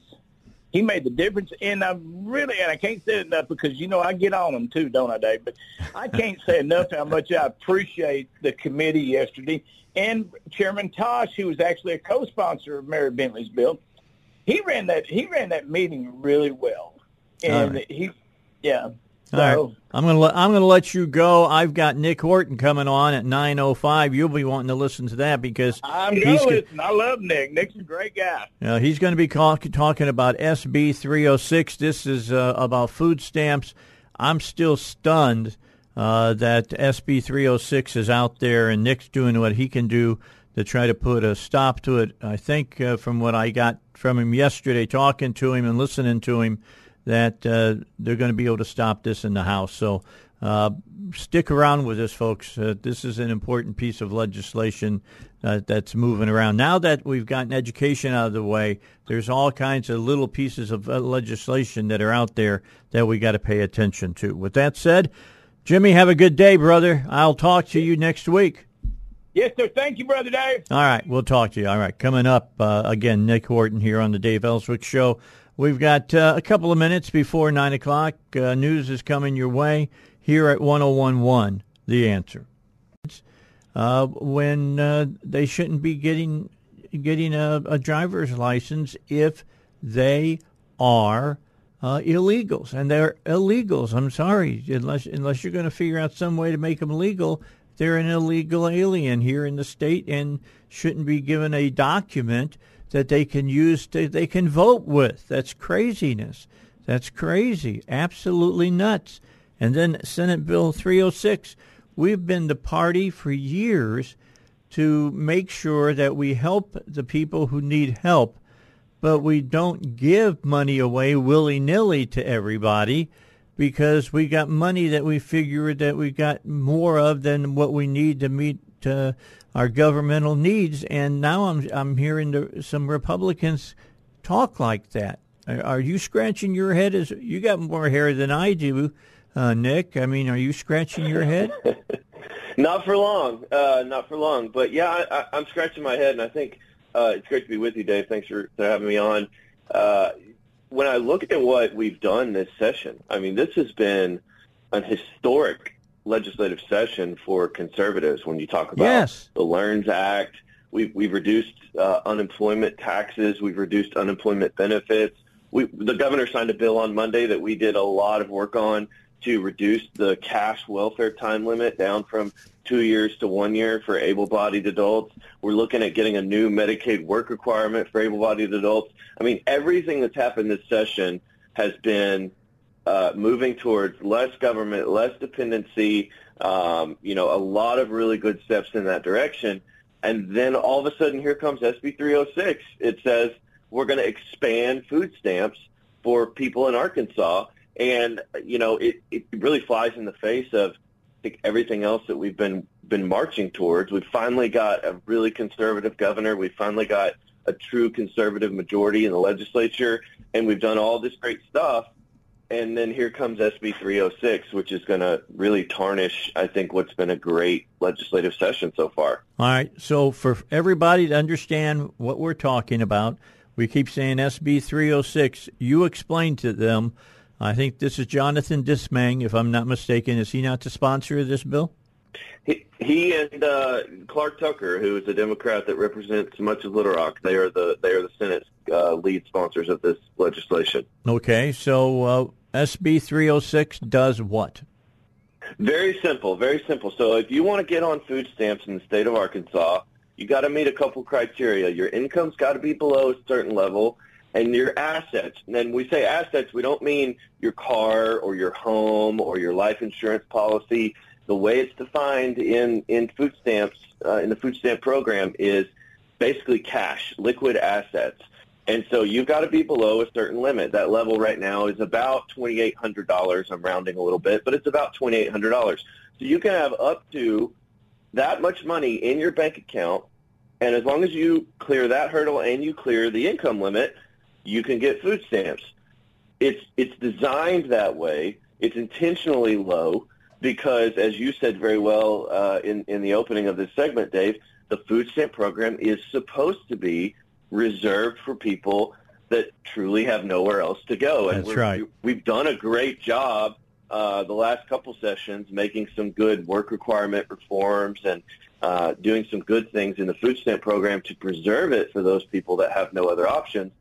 he made the difference. And I really, and I can't say enough because you know I get on him too, don't I, Dave? But I <laughs> can't say enough how much I appreciate the committee yesterday and Chairman Tosh, who was actually a co-sponsor of Mary Bentley's bill. He ran that. He ran that meeting really well, and right. he, yeah. So, right. I'm gonna let, I'm gonna let you go. I've got Nick Horton coming on at 9:05. You'll be wanting to listen to that because I'm gonna listen. I love Nick. Nick's a great guy. Uh, he's going to be call, talking about SB 306. This is uh, about food stamps. I'm still stunned uh, that SB 306 is out there, and Nick's doing what he can do to try to put a stop to it. I think uh, from what I got from him yesterday, talking to him and listening to him that uh, they're going to be able to stop this in the House. So uh, stick around with us, folks. Uh, this is an important piece of legislation uh, that's moving around. Now that we've gotten education out of the way, there's all kinds of little pieces of uh, legislation that are out there that we got to pay attention to. With that said, Jimmy, have a good day, brother. I'll talk to you next week. Yes, sir. Thank you, Brother Dave. All right. We'll talk to you. All right. Coming up, uh, again, Nick Horton here on the Dave Elswick Show. We've got uh, a couple of minutes before 9 o'clock. Uh, news is coming your way here at 1011, The Answer. Uh, when uh, they shouldn't be getting getting a, a, driver's license if they are uh, illegals, and they're illegals. I'm sorry, unless unless you're going to figure out some way to make them legal, they're an illegal alien here in the state and shouldn't be given a document that they can use to, they can vote with. That's craziness. That's crazy. Absolutely nuts. And then Senate Bill 306. We've been the party for years to make sure that we help the people who need help, but we don't give money away willy nilly to everybody because we got money that we figure that we got more of than what we need to meet uh, our governmental needs. And now I'm I'm hearing the, some Republicans talk like that. Are, you scratching your head? As you got more hair than I do, uh, Nick? I mean, are you scratching your head? <laughs> not for long, uh, not for long. But yeah, I, I, am scratching my head, and I think uh, it's great to be with you, Dave. Thanks for, for having me on. Uh, when I look at what we've done this session, I mean, this has been an historic legislative session for conservatives when you talk about yes. the LEARNS Act. We've, we've reduced uh, unemployment taxes. We've reduced unemployment benefits. We, the governor signed a bill on Monday that we did a lot of work on to reduce the cash welfare time limit down from two years to one year for able-bodied adults. We're looking at getting a new Medicaid work requirement for able-bodied adults. I mean, everything that's happened this session has been uh, moving towards less government, less dependency, um, you know, a lot of really good steps in that direction. And then all of a sudden, here comes SB 306. It says we're going to expand food stamps for people in Arkansas. And, you know, it, it really flies in the face of I think everything else that we've been been marching towards. We've finally got a really conservative governor. We've finally got a true conservative majority in the legislature, and we've done all this great stuff. And then here comes SB 306, which is going to really tarnish, I think, what's been a great legislative session so far. All right. So for everybody to understand what we're talking about, we keep saying SB 306. You explain to them. I think this is Jonathan Dismang, if I'm not mistaken. Is he not the sponsor of this bill? He, he and uh, Clark Tucker, who is a Democrat that represents much of Little Rock, they are the they are the Senate uh, lead sponsors of this legislation. Okay, so uh, SB 306 does what? Very simple, very simple. So if you want to get on food stamps in the state of Arkansas, you got to meet a couple criteria. Your income's got to be below a certain level, and your assets. And then we say assets, we don't mean your car or your home or your life insurance policy. The way it's defined in in food stamps uh, in the food stamp program is basically cash, liquid assets. And so you've got to be below a certain limit. That level right now is about $2,800. I'm rounding a little bit, but it's about $2,800. So you can have up to that much money in your bank account, and as long as you clear that hurdle and you clear the income limit, you can get food stamps. It's it's designed that way. It's intentionally low because, as you said very well uh, in in the opening of this segment, Dave, the food stamp program is supposed to be reserved for people that truly have nowhere else to go. And That's right. We've done a great job uh, the last couple sessions making some good work requirement reforms and uh, doing some good things in the food stamp program to preserve it for those people that have no other options.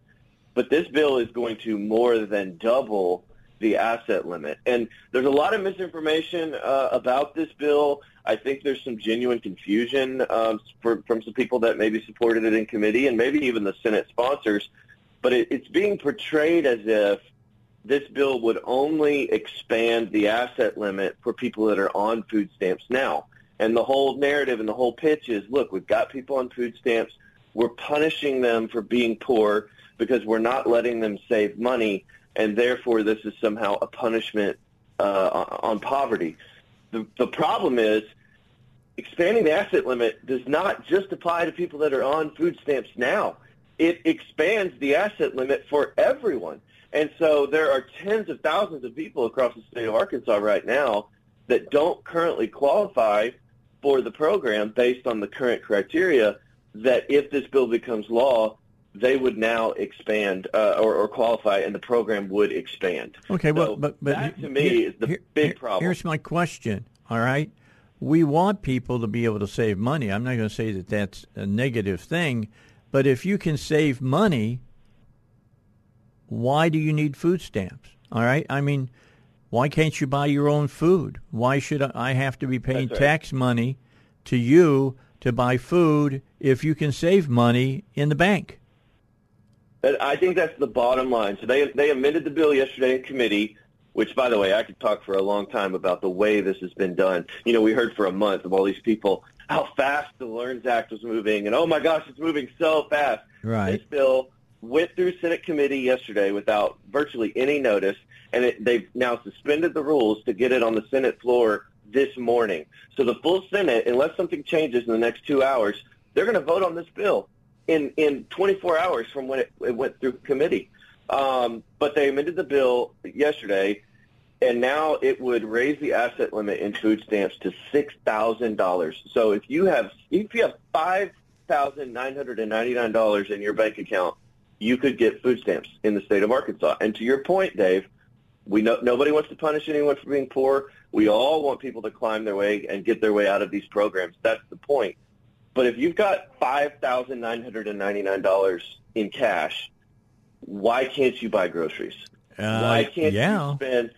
But this bill is going to more than double the asset limit. And there's a lot of misinformation uh, about this bill. I think there's some genuine confusion um, for, from some people that maybe supported it in committee and maybe even the Senate sponsors. But it, it's being portrayed as if this bill would only expand the asset limit for people that are on food stamps now. And the whole narrative and the whole pitch is, look, we've got people on food stamps. We're punishing them for being poor because we're not letting them save money, and therefore this is somehow a punishment uh, on poverty. The, the problem is expanding the asset limit does not just apply to people that are on food stamps now. It expands the asset limit for everyone. And so there are tens of thousands of people across the state of Arkansas right now that don't currently qualify for the program based on the current criteria that if this bill becomes law, they would now expand uh, or, or, qualify, and the program would expand. Okay, well, but, but that to me here, is the here, big problem. Here's my question. All right, we want people to be able to save money. I'm not going to say that that's a negative thing, but if you can save money, why do you need food stamps? All right, I mean, why can't you buy your own food? Why should I have to be paying right. tax money to you to buy food if you can save money in the bank? I think that's the bottom line. So they they amended the bill yesterday in committee which, by the way, I could talk for a long time about the way this has been done. You know, we heard for a month of all these people how fast the LEARNS Act was moving, and oh my gosh, it's moving so fast. Right. This bill went through Senate committee yesterday without virtually any notice, and it, they've now suspended the rules to get it on the Senate floor this morning. So the full Senate, unless something changes in the next two hours, they're going to vote on this bill in in 24 hours from when it, it went through committee. Um, but they amended the bill yesterday and now it would raise the asset limit in food stamps to six thousand dollars. So if you have if you have five thousand nine hundred and ninety nine dollars in your bank account, you could get food stamps in the state of Arkansas. And to your point, Dave, we know nobody wants to punish anyone for being poor. We all want people to climb their way and get their way out of these programs. That's the point. But if you've got five thousand nine hundred and ninety nine dollars in cash, why can't you buy groceries? Uh, why can't yeah. you spend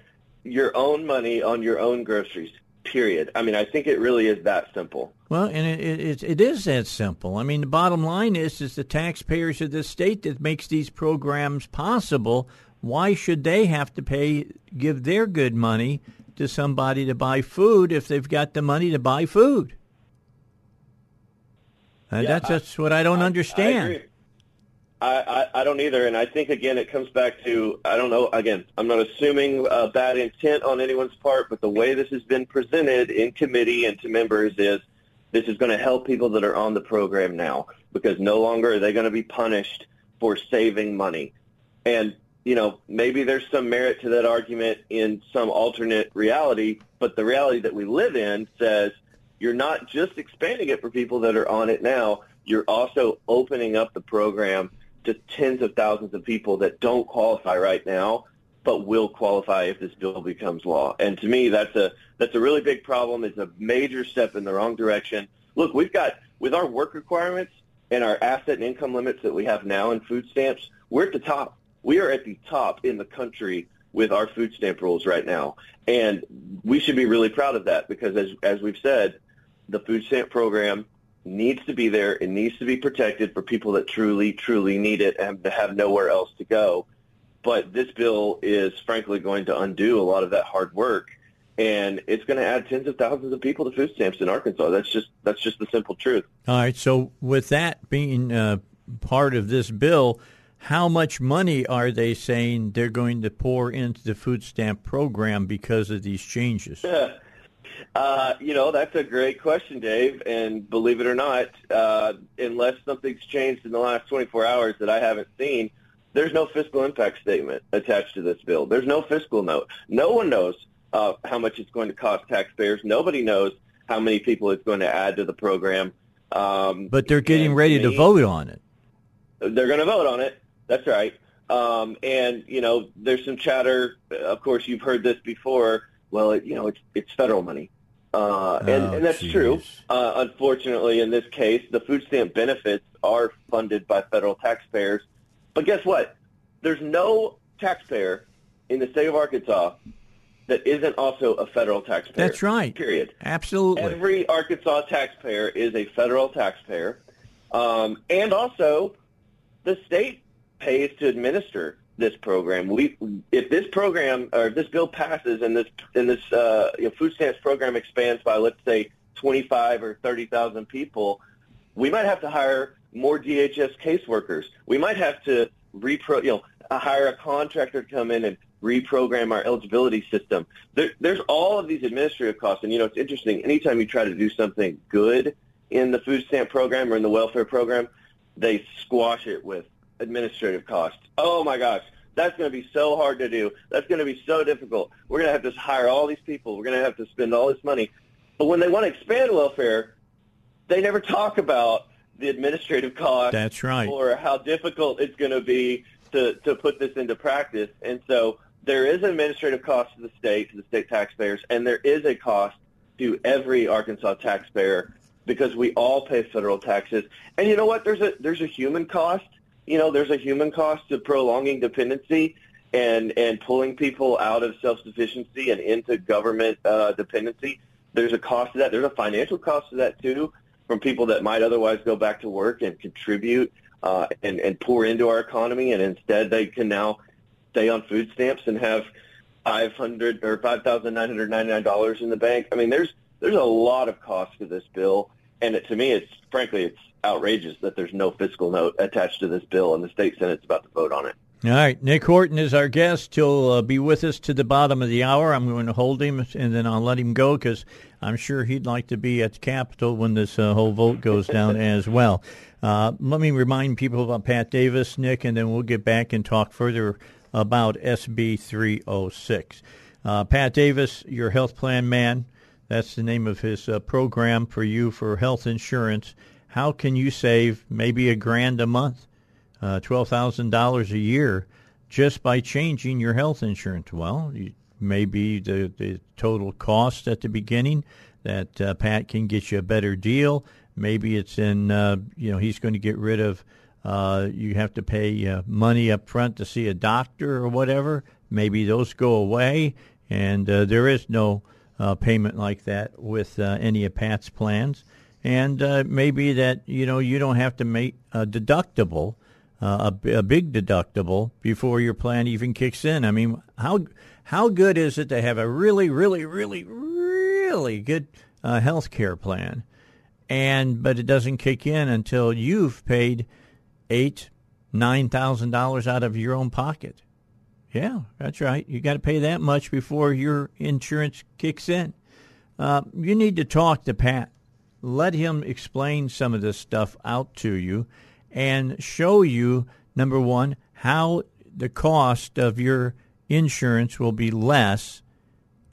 your own money on your own groceries. Period. I mean, I think it really is that simple. Well, and it, it, it is that simple. I mean, the bottom line is, is the taxpayers of this state that makes these programs possible. Why should they have to pay, give their good money to somebody to buy food if they've got the money to buy food? Uh, yeah, that's that's what I don't I, understand. I, I, I, don't either, and I think again it comes back to I don't know. Again, I'm not assuming uh, bad intent on anyone's part, but the way this has been presented in committee and to members is this is going to help people that are on the program now because no longer are they going to be punished for saving money. And you know maybe there's some merit to that argument in some alternate reality, but the reality that we live in says you're not just expanding it for people that are on it now. You're also opening up the program to tens of thousands of people that don't qualify right now, but will qualify if this bill becomes law. And to me, that's a that's a really big problem. It's a major step in the wrong direction. Look, we've got with our work requirements and our asset and income limits that we have now in food stamps, we're at the top. We are at the top in the country with our food stamp rules right now. And we should be really proud of that because as as we've said, the food stamp program needs to be there. It needs to be protected for people that truly, truly need it and have nowhere else to go. But this bill is frankly going to undo a lot of that hard work, and it's going to add tens of thousands of people to food stamps in Arkansas. That's just that's just the simple truth. All right. So with that being uh, part of this bill, how much money are they saying they're going to pour into the food stamp program because of these changes? Uh, you know, that's a great question, Dave. And believe it or not, uh, unless something's changed in the last 24 hours that I haven't seen, there's no fiscal impact statement attached to this bill. There's no fiscal note. No one knows uh, how much it's going to cost taxpayers. Nobody knows how many people it's going to add to the program. Um, but they're getting ready to, me, to vote on it. They're going to vote on it. That's right. Um, and you know, there's some chatter. Of course, you've heard this before. Well, it, you know, it's it's federal money. Uh, and, oh, and that's geez. true. Uh, unfortunately, in this case, the food stamp benefits are funded by federal taxpayers. But guess what? There's no taxpayer in the state of Arkansas that isn't also a federal taxpayer. That's right. Period. Absolutely. Every Arkansas taxpayer is a federal taxpayer. Um, and also, the state pays to administer this program. We, if this program or if this bill passes and this and this uh, you know, food stamps program expands by let's say 25 or 30 thousand people, we might have to hire more DHS caseworkers. We might have to repro, you know, hire a contractor to come in and reprogram our eligibility system. There, there's all of these administrative costs, and you know it's interesting. Anytime you try to do something good in the food stamp program or in the welfare program, they squash it with administrative costs. Oh my gosh, that's going to be so hard to do. That's going to be so difficult. We're going to have to hire all these people. We're going to have to spend all this money. But when they want to expand welfare, they never talk about the administrative costs. That's right. Or how difficult it's going to be to, to put this into practice. And so there is an administrative cost to the state, to the state taxpayers, and there is a cost to every Arkansas taxpayer because we all pay federal taxes. And you know what? There's a there's a human cost you know, there's a human cost to prolonging dependency and and pulling people out of self-sufficiency and into government uh, dependency. There's a cost to that. There's a financial cost to that too, from people that might otherwise go back to work and contribute uh, and and pour into our economy, and instead they can now stay on food stamps and have five hundred or five thousand nine hundred ninety nine dollars in the bank. I mean, there's there's a lot of cost to this bill, and it, to me, it's frankly, it's outrageous that there's no fiscal note attached to this bill, and the state senate's about to vote on it. All right, Nick Horton is our guest. He'll uh, be with us to the bottom of the hour. I'm going to hold him, and then I'll let him go because I'm sure he'd like to be at the Capitol when this uh, whole vote goes <laughs> down as well. Uh, let me remind people about Pat Davis, Nick, and then we'll get back and talk further about SB 306. Uh, Pat Davis, your health plan man. That's the name of his uh, program for you for health insurance how can you save maybe a grand a month, uh, $12,000 a year just by changing your health insurance? Well, maybe the, the total cost at the beginning that uh, Pat can get you a better deal. Maybe it's in, uh, you know, he's going to get rid of, uh, you have to pay uh, money up front to see a doctor or whatever. Maybe those go away, and uh, there is no uh, payment like that with uh, any of Pat's plans and uh, maybe that you know you don't have to make a deductible, uh, a, a, big deductible before your plan even kicks in. I mean, how how good is it to have a really, really, really, really good uh, health care plan? and but it doesn't kick in until you've paid eight, nine thousand dollars out of your own pocket. Yeah, that's right. You got to pay that much before your insurance kicks in. Uh, you need to talk to Pat. Let him explain some of this stuff out to you and show you, number one, how the cost of your insurance will be less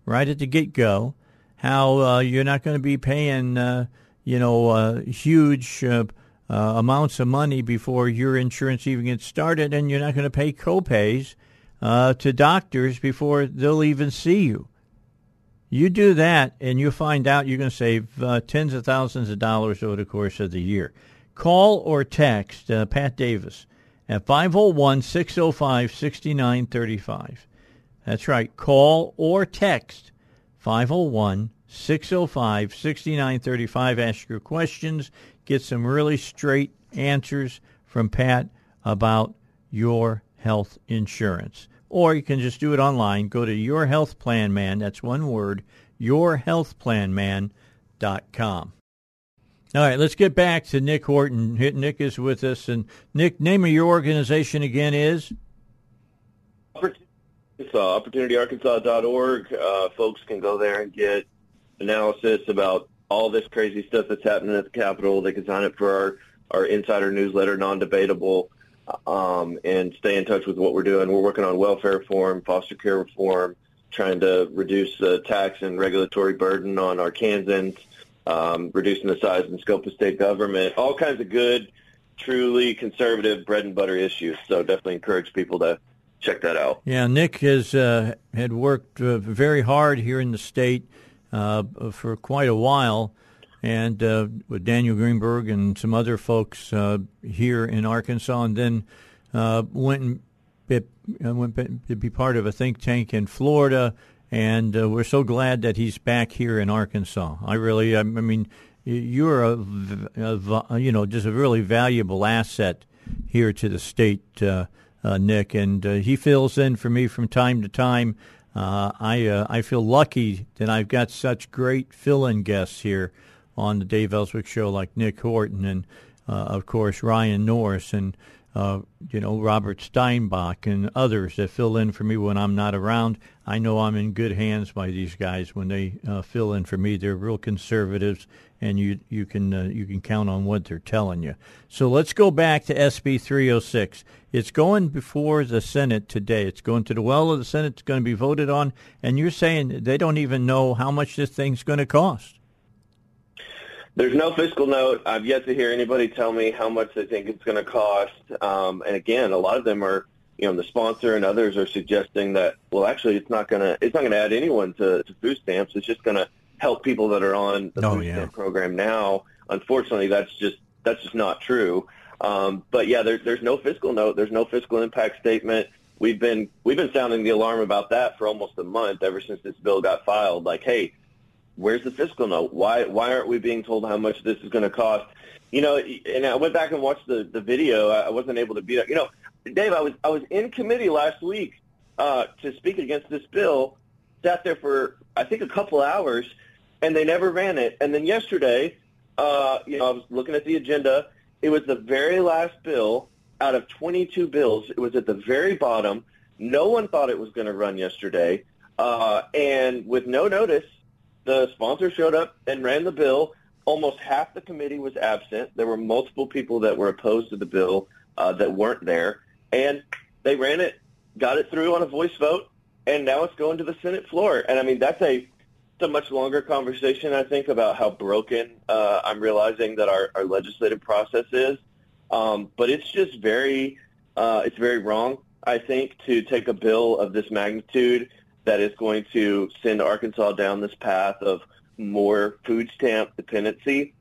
right at the get go, how uh, you're not going to be paying, uh, you know, uh, huge uh, uh, amounts of money before your insurance even gets started, and you're not going to pay copays uh, to doctors before they'll even see you. You do that, and you'll find out you're going to save uh, tens of thousands of dollars over the course of the year. Call or text uh, Pat Davis at 501 605 6935. That's right. Call or text 501 605 6935. Ask your questions. Get some really straight answers from Pat about your health insurance. Or you can just do it online. Go to Your Health Plan Man. That's one word. YourHealthPlanMan.com. All right, let's get back to Nick Horton. Nick is with us, and Nick, name of your organization again is it's uh, OpportunityArkansas.org. Uh, folks can go there and get analysis about all this crazy stuff that's happening at the Capitol. They can sign up for our, our insider newsletter, non-debatable um, and stay in touch with what we're doing. We're working on welfare reform, foster care reform, trying to reduce the tax and regulatory burden on Arkansans, um, reducing the size and scope of state government, all kinds of good, truly conservative bread and butter issues. So definitely encourage people to check that out. Yeah, Nick has uh, had worked uh, very hard here in the state uh, for quite a while and uh, with Daniel Greenberg and some other folks uh, here in Arkansas, and then uh, went and uh, went to be part of a think tank in Florida. And uh, we're so glad that he's back here in Arkansas. I really, I, mean, you're a, a, you know just a really valuable asset here to the state, uh, Nick, and he fills in for me from time to time. I I feel lucky that I've got such great fill-in guests here on the Dave Elswick show, like Nick Horton and, uh, of course, Ryan Norris and, uh, you know, Robert Steinbuch and others that fill in for me when I'm not around. I know I'm in good hands by these guys when they uh, fill in for me. They're real conservatives, and you you can uh, you can count on what they're telling you. So let's go back to SB 306. It's going before the Senate today. It's going to the well of the Senate. It's going to be voted on, and you're saying they don't even know how much this thing's going to cost. There's no fiscal note. I've yet to hear anybody tell me how much they think it's going to cost. Um, and again, a lot of them are, you know, the sponsor and others are suggesting that, well, actually, it's not going to, it's not going to add anyone to, to food stamps. It's just going to help people that are on the oh, food yeah. stamp program now. Unfortunately, that's just that's just not true. Um, but yeah, there's there's no fiscal note. There's no fiscal impact statement. We've been we've been sounding the alarm about that for almost a month ever since this bill got filed. Like, hey, where's the fiscal note? Why why aren't we being told how much this is going to cost? You know, and I went back and watched the the video. I wasn't able to be there. You know, Dave, I was I was in committee last week uh, to speak against this bill. Sat there for I think a couple hours, and they never ran it. And then yesterday, uh, you know, I was looking at the agenda. It was the very last bill out of 22 bills. It was at the very bottom. No one thought it was going to run yesterday, uh, and with no notice, the sponsor showed up and ran the bill. Almost half the committee was absent. There were multiple people that were opposed to the bill uh, that weren't there, and they ran it, got it through on a voice vote, and now it's going to the Senate floor. And I mean, that's a it's a much longer conversation, I think, about how broken uh, I'm realizing that our, our legislative process is. Um, but it's just very, uh, it's very wrong, I think, to take a bill of this magnitude that is going to send Arkansas down this path of more food stamp dependency,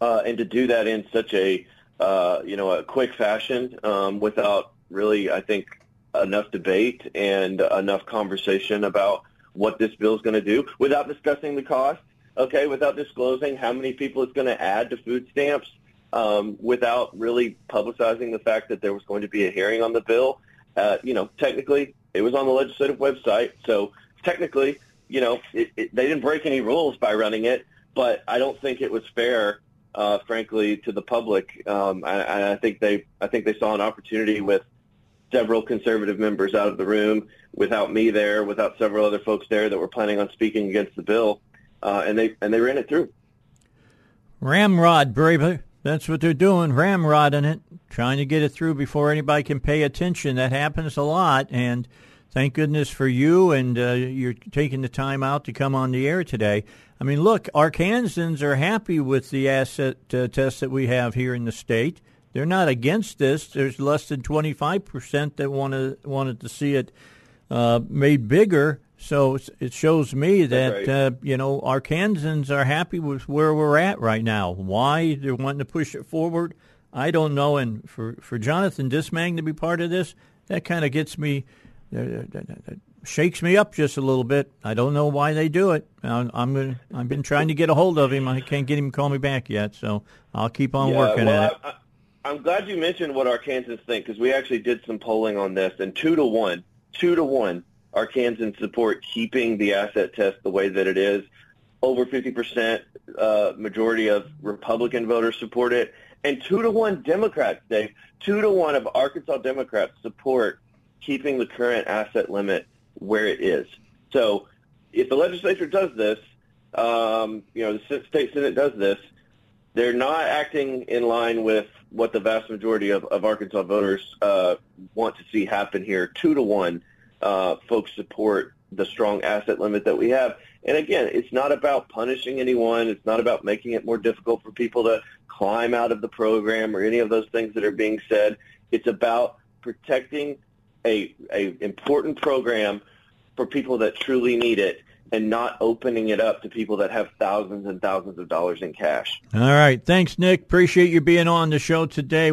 uh, and to do that in such a uh, you know a quick fashion um, without really, I think, enough debate and enough conversation about what this bill is going to do, without discussing the cost. Okay, without disclosing how many people it's going to add to food stamps, um, without really publicizing the fact that there was going to be a hearing on the bill. Uh, you know, technically, it was on the legislative website, so technically, you know, it, it, they didn't break any rules by running it. But I don't think it was fair uh, frankly, to the public. Um, I, I think they I think they saw an opportunity with several conservative members out of the room, without me there, without several other folks there that were planning on speaking against the bill, uh, and they and they ran it through. Ramrod, Braver. That's what they're doing, ramrodding it, trying to get it through before anybody can pay attention. That happens a lot, and thank goodness for you, and uh, you're taking the time out to come on the air today. I mean, look, Arkansans are happy with the asset uh, test that we have here in the state. They're not against this. There's less than 25% that wanted, wanted to see it uh, made bigger. So it shows me that right. uh, you know Arkansans are happy with where we're at right now. Why they're wanting to push it forward, I don't know. And for for Jonathan Dismang to be part of this, that kind of gets me, uh, that shakes me up just a little bit. I don't know why they do it. I'm, I'm gonna, I've been trying to get a hold of him. I can't get him to call me back yet, so I'll keep on Yeah, working well, at it. I, I, I'm glad you mentioned what Arkansans think because we actually did some polling on this, and two to one, two to one, Arkansans support keeping the asset test the way that it is. Over 50% uh, majority of Republican voters support it, and two to one Democrats, Dave. Two to one of Arkansas Democrats support keeping the current asset limit where it is. So, if the legislature does this, um, you know, the state senate does this, they're not acting in line with what the vast majority of, of Arkansas voters uh, want to see happen here. Two to one, uh, folks support the strong asset limit that we have. And again, it's not about punishing anyone. It's not about making it more difficult for people to climb out of the program or any of those things that are being said. It's about protecting a, a important program for people that truly need it and not opening it up to people that have thousands and thousands of dollars in cash. All right, thanks, Nick. Appreciate you being on the show today.